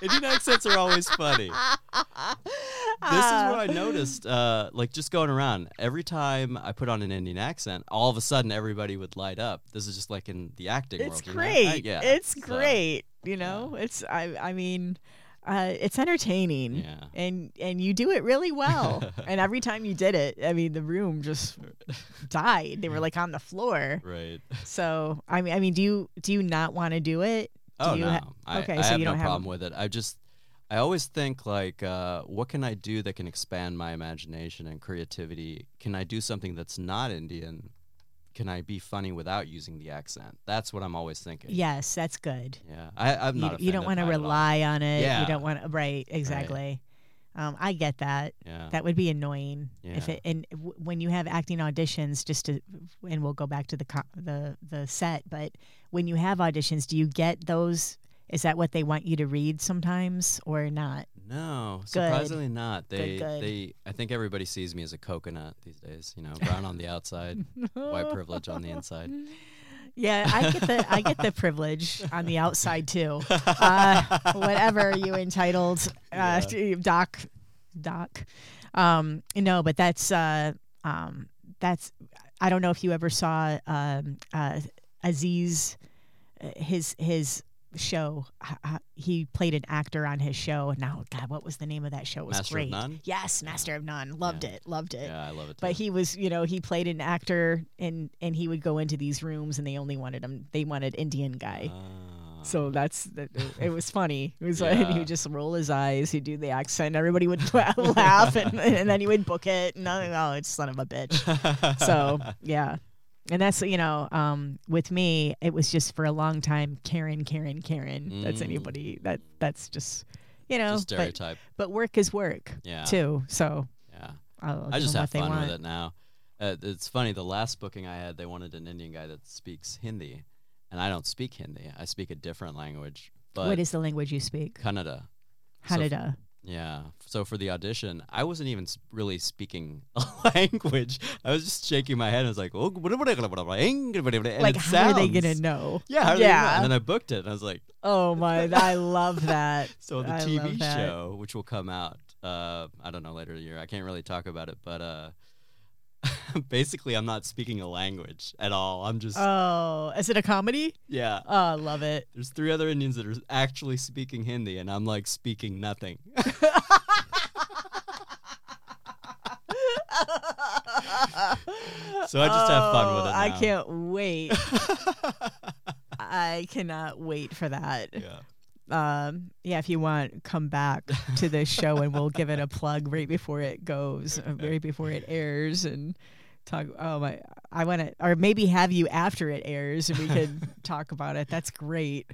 Indian accents are always funny. This is what I noticed, uh, like just going around. Every time I put on an Indian accent, all of a sudden everybody would light up. This is just like in the acting It's world. you know? great. I- yeah. It's so, great. You know, it's I I mean, uh, it's entertaining. Yeah. And and you do it really well. and every time you did it, I mean, the room just died. They were like on the floor. Right. So I mean, I mean, do you do you not want to do it? Do Oh you no. ha- I, okay, I so have you no don't have- problem with it. I just, I always think like, uh, what can I do that can expand my imagination and creativity? Can I do something that's not Indian? Can I be funny without using the accent? That's what I'm always thinking. Yes, that's good. Yeah. I, I'm You, not. you don't want to by it at all. rely on it. Yeah. You don't want to. Right. Exactly. Um, I get that. Yeah. That would be annoying yeah. if it and w- when you have acting auditions just to and we'll go back to the co- the the set but when you have auditions do you get those is that what they want you to read sometimes or not No, surprisingly not. They good. they I think everybody sees me as a coconut these days, you know, brown on the outside, white privilege on the inside. yeah I get the I get the privilege on the outside too uh, whatever you entitled uh, doc doc um no but that's uh um that's I don't know if you ever saw um uh Aziz uh, his his show he played an actor on his show now god what was the name of that show? It was Master great. Yes master of none. Loved Yeah. it loved it. Yeah, I love it. Too. but he was you know he played an actor and and he would go into these rooms and they only wanted him they wanted indian guy. Ah. so that's that it was funny. It was like he would just roll his eyes he'd do the accent everybody would laugh and, and then he would book it and oh, oh it's son of a bitch. So yeah and that's you know um with me it was just for a long time karen karen karen that's Mm. anybody that that's just you know Just but, stereotype. but work is work Yeah. too so Yeah. I'll I just have what they fun want. with it now. Uh, it's funny. The last booking I had, they wanted an Indian guy that speaks Hindi, and I don't speak Hindi. I speak a different language. But what is the language you speak Kannada? So f- Kannada. Yeah. So for the audition, I wasn't even really speaking a language. I was just shaking my head. I was like, "Oh, and like how are they gonna know Yeah, they know? yeah And then I booked it, and I was like, oh my i love that so the I TV show, which will come out, uh, I don't know later in the year. I can't really talk about it, but uh, basically, I'm not speaking a language at all. I'm just oh is it a comedy yeah. oh I love it There's three other Indians that are actually speaking Hindi, and I'm like speaking nothing. So I just have fun with it Oh, I can't wait. I cannot wait for that. yeah. Um, yeah, if you want, come back to this show and we'll give it a plug right before it goes, uh, right before it airs, and talk. Oh my, I want to, or maybe have you after it airs, and we could talk about it. That's great.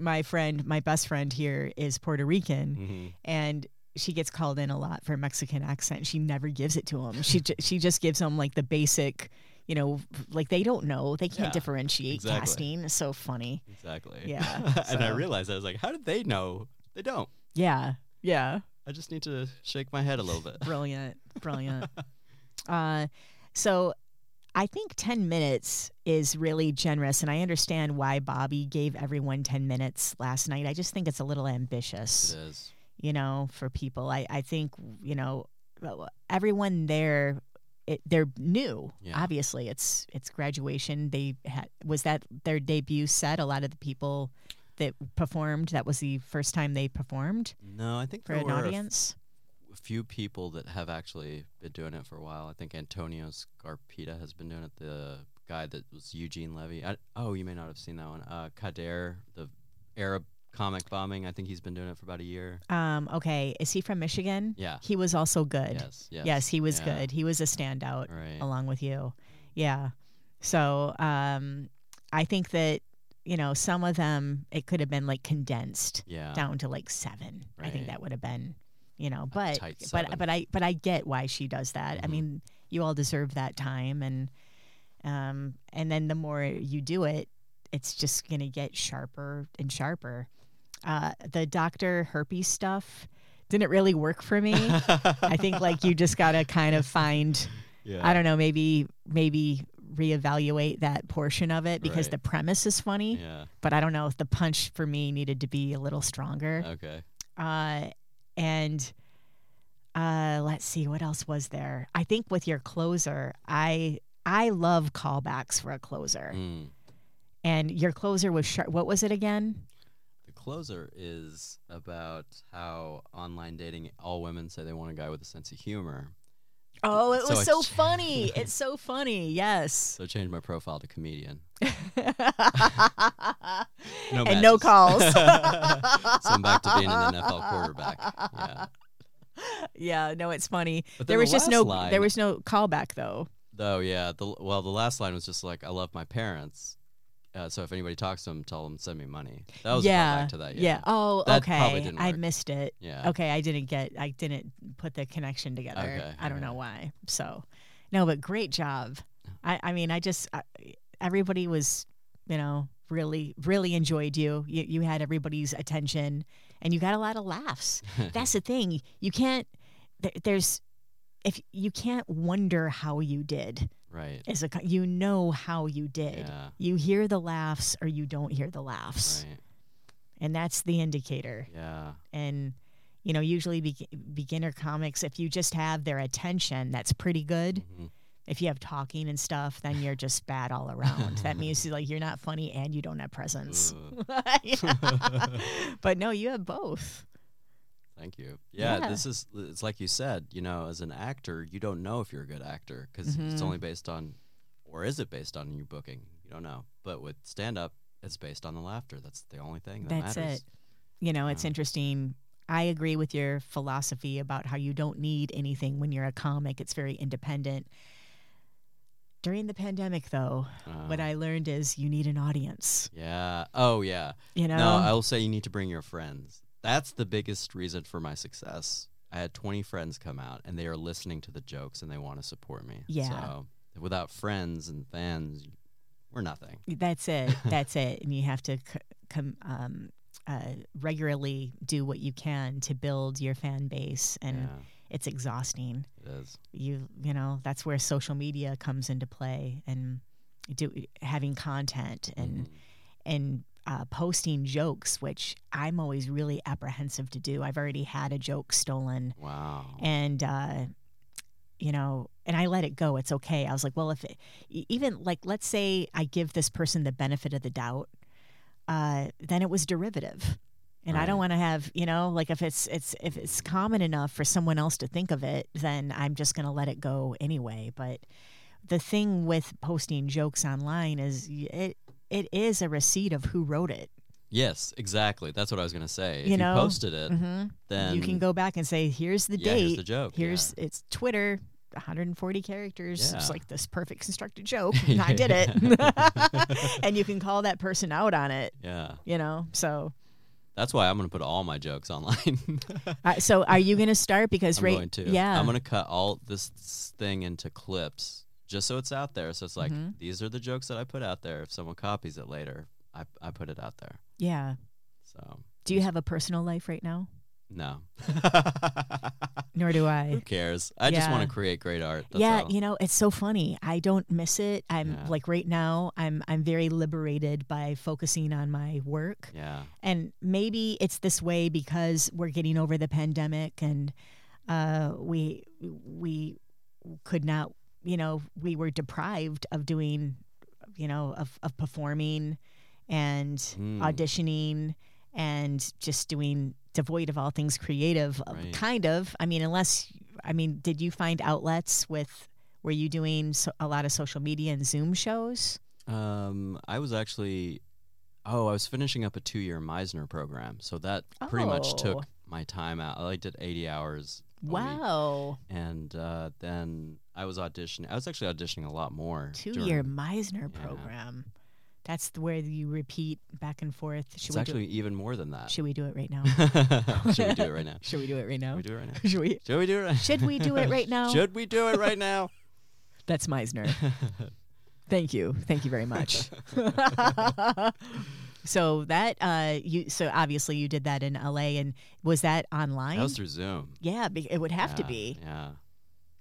My friend, my best friend here is Puerto Rican, hmm and she gets called in a lot for Mexican accent. She never gives it to him. She ju- she just gives them like the basic, you know, like they don't know, they can't Yeah, differentiate exactly. casting. It's so funny. Exactly. Yeah, and I realized I was like, how did they know? They don't. Yeah, yeah. I just need to shake my head a little bit. Brilliant. Brilliant. uh, so I think 10 minutes is really generous, and I understand why Bobby gave everyone 10 minutes last night. I just think it's a little ambitious, It is. you know, for people. I, I think, you know, everyone there. It, they're new. Yeah. Obviously, it's it's graduation. They had was that their debut set. A lot of the people that performed that was the first time they performed No, I think for an were a f- audience. a few people that have actually been doing it for a while. I think Antonio Scarpita has been doing it. The guy that was Eugene Levy. I, oh, you may not have seen that one. Uh, Kader, the Arab comic bombing. I think he's been doing it for about a year. Um, okay, is he from Michigan? Yeah. He was also good. Yes. Yes. Yes, he was Yeah. good. He was a standout Right. along with you. Yeah. So um, I think that you know some of them it could have been like condensed Yeah. down to like seven. I think that would have been you know, but but but I but I get why she does that. I Mhm. mean, you all deserve that time and um and then the more you do it, it's just going to get sharper and sharper. Uh the Dr. Herpes stuff didn't really work for me. I think like you just got to kind of find yeah. I don't know, maybe maybe reevaluate that portion of it because Right. the premise is funny, Yeah. but I don't know if the punch for me needed to be a little stronger. Okay. Uh, and uh, let's see what else was there. I think with your closer, I I love callbacks for a closer, Mm. and your closer was sharp. What was it again? Closer is about how online dating, all women say they want a guy with a sense of humor. Oh, it So was so ch- funny. it's so funny. Yes. So I changed my profile to comedian. and No no calls. so I'm back to being an NFL quarterback. Yeah. Yeah, no, it's funny. But there was the just no line- there was no callback though. Though, yeah. The well, the last line was just like, "I love my parents." Uh, so if anybody talks to them, tell them send me money. That was a yeah. to that. Yeah. Oh, That okay. I missed it. Yeah. Okay, I didn't get I didn't put the connection together. Okay, I don't know why. So, no, but great job. I I mean, I just I, everybody was, you know, really really enjoyed you. You you had everybody's attention and you got a lot of laughs. That's the thing. You can't there, there's if you can't wonder how you did right. as a you know how you did. Yeah. You hear the laughs or you don't hear the laughs. Right. And that's the indicator. Yeah. And, you know, usually be- beginner comics, if you just have their attention, that's pretty good. Mhm. If you have talking and stuff, then you're just bad all around. that means like you're not funny and you don't have presence. But no, you have both. Thank you. Yeah, Yeah. this is it's like you said, you know, as an actor, you don't know if you're a good actor because it's Mhm. only based on or is it based on your booking? You don't know. But with stand up, it's based on the laughter. That's the only thing that That's matters. it. You know, it's Yeah. interesting. I agree with your philosophy about how you don't need anything when you're a comic. It's very independent. During the pandemic, though, what Uh, I learned is you need an audience. Yeah. Oh, yeah. You know, No, I will say you need to bring your friends. That's the biggest reason for my success. I had 20 friends come out and they are listening to the jokes and they want to support me. Yeah. So without friends and fans, we're nothing. That's it. That's it. And you have to c- com- um, uh, regularly do what you can to build your fan base, and yeah, it's exhausting. it is. You you know that's where social media comes into play, and do having content and Mhm. and uh, posting jokes, which I'm always really apprehensive to do. I've already had a joke stolen, Wow. and uh, you know, and I let it go. It's okay. I was like, well, if it, even like, let's say I give this person the benefit of the doubt, uh, then it was derivative, and I don't want to have, you know, like if it's it's if it's common enough for someone else to think of it, then I'm just gonna let it go anyway. But the thing with posting jokes online is it it is a receipt of who wrote it. yes, exactly. That's what I was going to say. You if know? you posted it, hmm then you can go back and say, here's the yeah, date. here's the joke. Here's it's Twitter, 140 characters. It's like this perfect constructed joke. and I did it, and you can call that person out on it. yeah. You know, so That's why I'm going to put all my jokes online. uh, so are you going to start? Because I'm right, going to. yeah, I'm going to cut all this thing into clips just so it's out there. So it's like Mhm. these are the jokes that I put out there. If someone copies it later, I I put it out there. yeah. So Do you have a personal life right now? No. Nor do I. Who cares? I just want to create great art. That's yeah, all. you know, it's so funny. I don't miss it. I'm Yeah. like right now, I'm I'm very liberated by focusing on my work. Yeah. And maybe it's this way because we're getting over the pandemic and uh, we we could not, you know, we were deprived of doing, you know, of, of performing and Mm. auditioning and just doing devoid of all things creative. uh, Right. Kind of. I mean, unless I mean, did you find outlets with? Were you doing so, a lot of social media and Zoom shows? Um, I was actually, oh, I was finishing up a two-year Meisner program, so that pretty much Oh. took my time out. I did 80 hours. a week. Wow, And uh, then I was auditioning. I was actually auditioning a lot more. two-year Meisner Yeah. program. That's where you repeat back and forth. Should It's actually even more than that. Should we do it right now? Should we do it right now? Should we do it right now? Should we do it right now? Should we? Should we do it right Should we do it right now? Should we do it right now? That's Meisner. Thank you. Thank you very much. so that uh you so obviously you did that in LA and was that online? that was through Zoom. yeah, be- it would have to be. Yeah.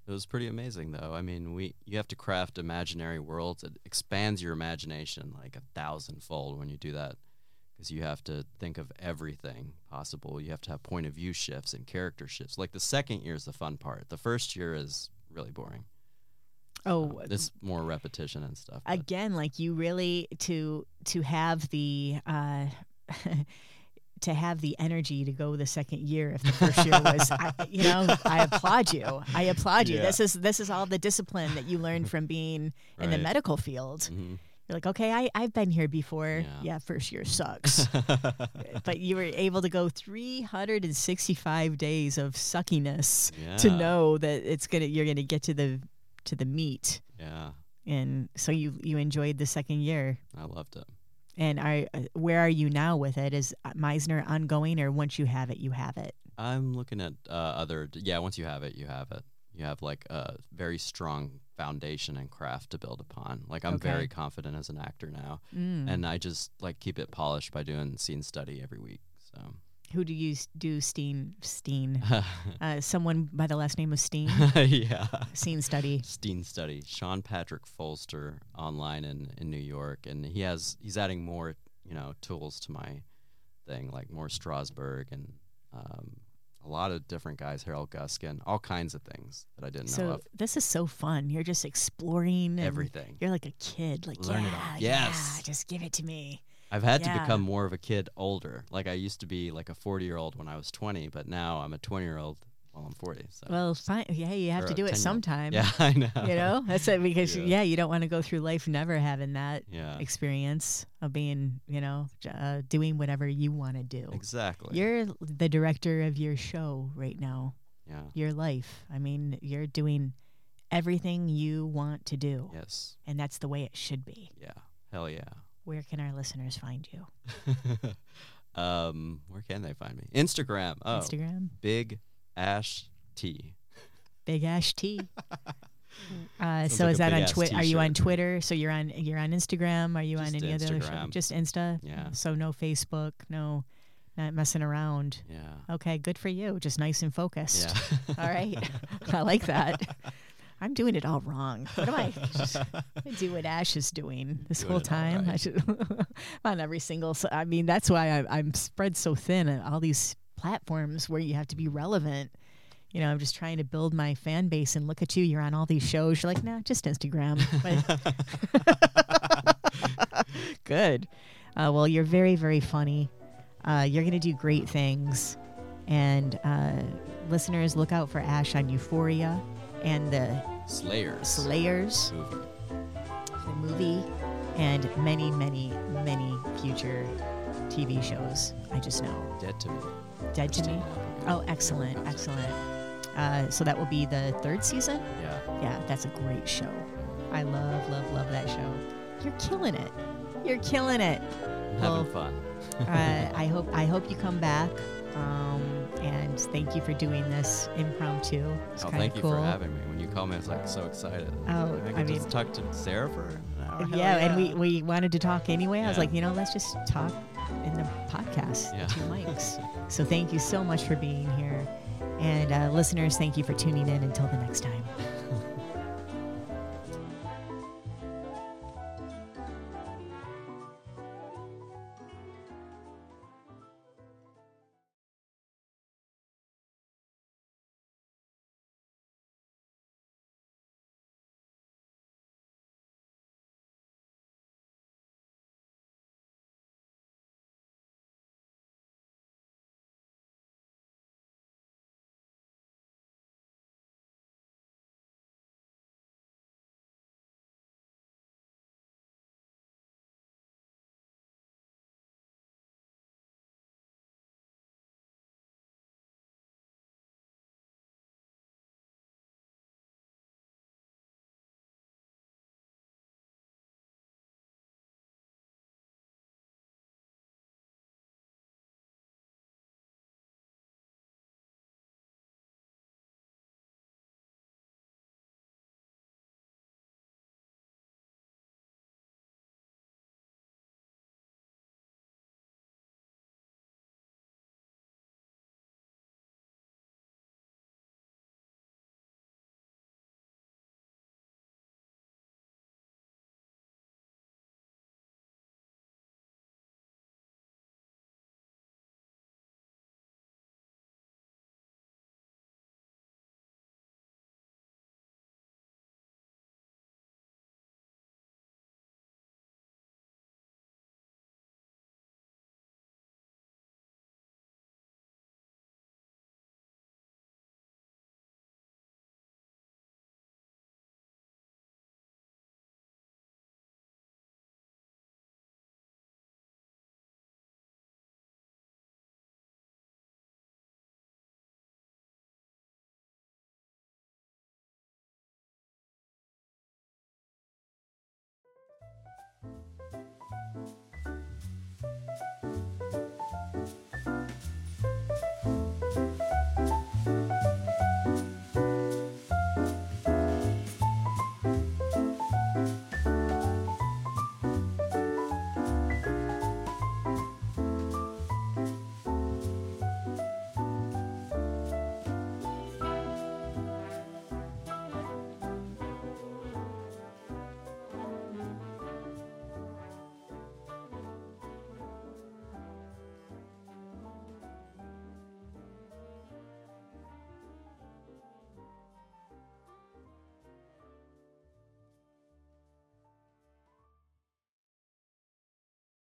It was pretty amazing though. I mean, we you have to craft imaginary worlds. It expands your imagination like a thousandfold when you do that because you have to think of everything possible. You have to have point of view shifts and character shifts. Like the second year is the fun part. The first year is really boring. Oh, Um, it's more repetition and stuff. again like you really to to have the uh to have the energy to go the second year if the first year was I, you know i applaud you. I applaud you. Yeah. this is this is all the discipline that you learned from being in the medical field. Mhm. you're like okay I, i've been here before. Yeah. yeah first year sucks. But you were able to go 365 days of suckiness to know that it's gonna you're gonna get to the to the meat. Yeah, and so you you enjoyed the second year. I loved it. And are uh, where are you now with it is meisner ongoing or once you have it you have it I'm looking at uh, other. Yeah, once you have it, you have it. You have like a very strong foundation and craft to build upon. Like I'm Okay. very confident as an actor now, mm. and I just like keep it polished by doing scene study every week. So who do you do steen steen uh, someone by the last name of steen yeah, Steen study Steen study. Sean Patrick Folster online in in New York, and he has he's adding more you know tools to my thing, like more Strasberg and. Um, a lot of different guys, Harold Guskin, all kinds of things that I didn't know so of. this is so fun you're just exploring Everything. you're like a kid like Learn it yeah, yeah Yes. just give it to me I've had Yeah. to become more of a kid older. Like I used to be like a 40 year old when I was 20, but now I'm a 20 year old while I'm 40. So well fine yeah you have Or to do it 10-year-old. sometime yeah, I know. you know that's it because Yeah. yeah. you don't want to go through life never having that Yeah, experience of being you know uh, doing whatever you want to do exactly. you're the director of your show right now yeah. your life i mean you're doing everything you want to do Yes. and that's the way it should be Yeah. Hell yeah. Where can our listeners find you um, where can they find me? Instagram. Oh, instagram Big Ash T. big ash t uh, so like is that on twitter are you on twitter so you're on you're on instagram are you on Just any other show? Instagram. just insta Yeah. so no facebook no not messing around Yeah. Okay, good for you. Just nice and focused. Yeah. All right. I like that. I'm doing it all wrong. What am I? I do what Ash is doing this Doing whole time. I should on every single. So, I mean, that's why I, I'm spread so thin at all these platforms where you have to be relevant. You know, I'm just trying to build my fan base and look at you. You're on all these shows. You're like, nah, just Instagram. Good. Uh, well, you're very, very funny. Uh, you're going to do great things. And uh, listeners, look out for Ash on Euphoria and the Slayers. Slayers, movie. the movie, and many, many, many future TV shows. I just know. Dead to me. Dead to Me. Oh, excellent, excellent. Uh, so that will be the third season? Yeah. Yeah, that's a great show. I love, love, love that show. You're killing it. You're killing it. I'm Well, having fun. uh, I hope I hope you come back. Um, and thank you for doing this impromptu. It's Oh, thank you cool. for having me. When you called me, I was like so excited. Oh, I I mean- just talk to Sarah for an hour. Hell yeah, and we, we wanted to talk anyway. I was like, you know, let's just talk in the podcast, Yeah. two mics. So thank you so much for being here. And uh, listeners, thank you for tuning in. Until the next time.